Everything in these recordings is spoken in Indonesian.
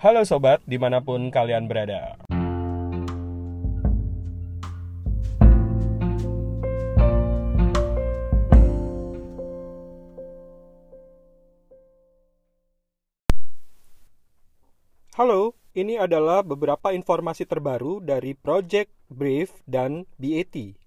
Halo sobat, di mana pun kalian berada. Halo, ini adalah beberapa informasi terbaru dari Project Brief dan BAT.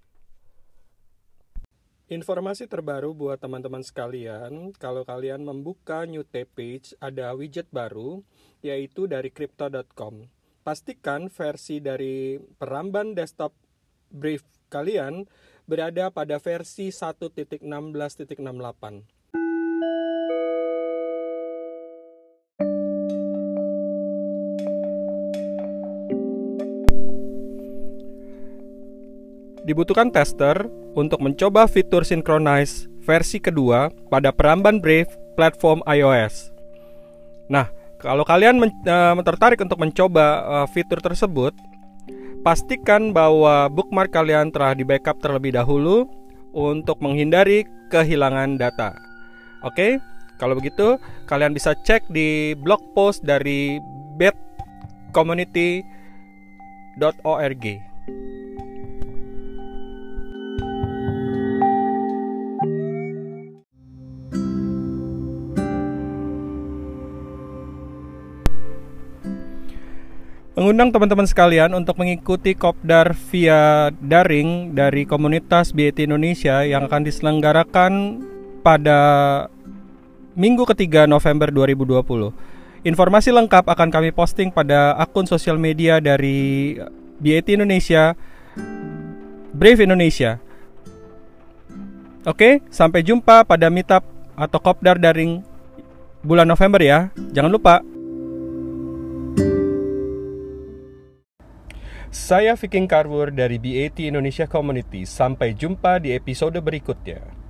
Informasi terbaru buat teman-teman sekalian, kalau kalian membuka new tab page, ada widget baru, yaitu dari crypto.com. Pastikan versi dari peramban desktop brief kalian berada pada versi 1.16.68. Dibutuhkan tester untuk mencoba fitur synchronize versi kedua pada peramban Brave platform iOS. Nah, kalau kalian men uh, tertarik untuk mencoba uh, fitur tersebut, pastikan bahwa bookmark kalian telah di backup terlebih dahulu untuk menghindari kehilangan data. Oke, kalau begitu kalian bisa cek di blog post dari betcommunity.org. Mengundang teman-teman sekalian untuk mengikuti kopdar via daring dari komunitas BET Indonesia yang akan diselenggarakan pada minggu ketiga November 2020. Informasi lengkap akan kami posting pada akun sosial media dari BET Indonesia, Brave Indonesia. Oke, sampai jumpa pada meetup atau kopdar daring bulan November ya. Jangan lupa Saya Viking Carver dari BAT Indonesia Community. Sampai jumpa di episode berikutnya.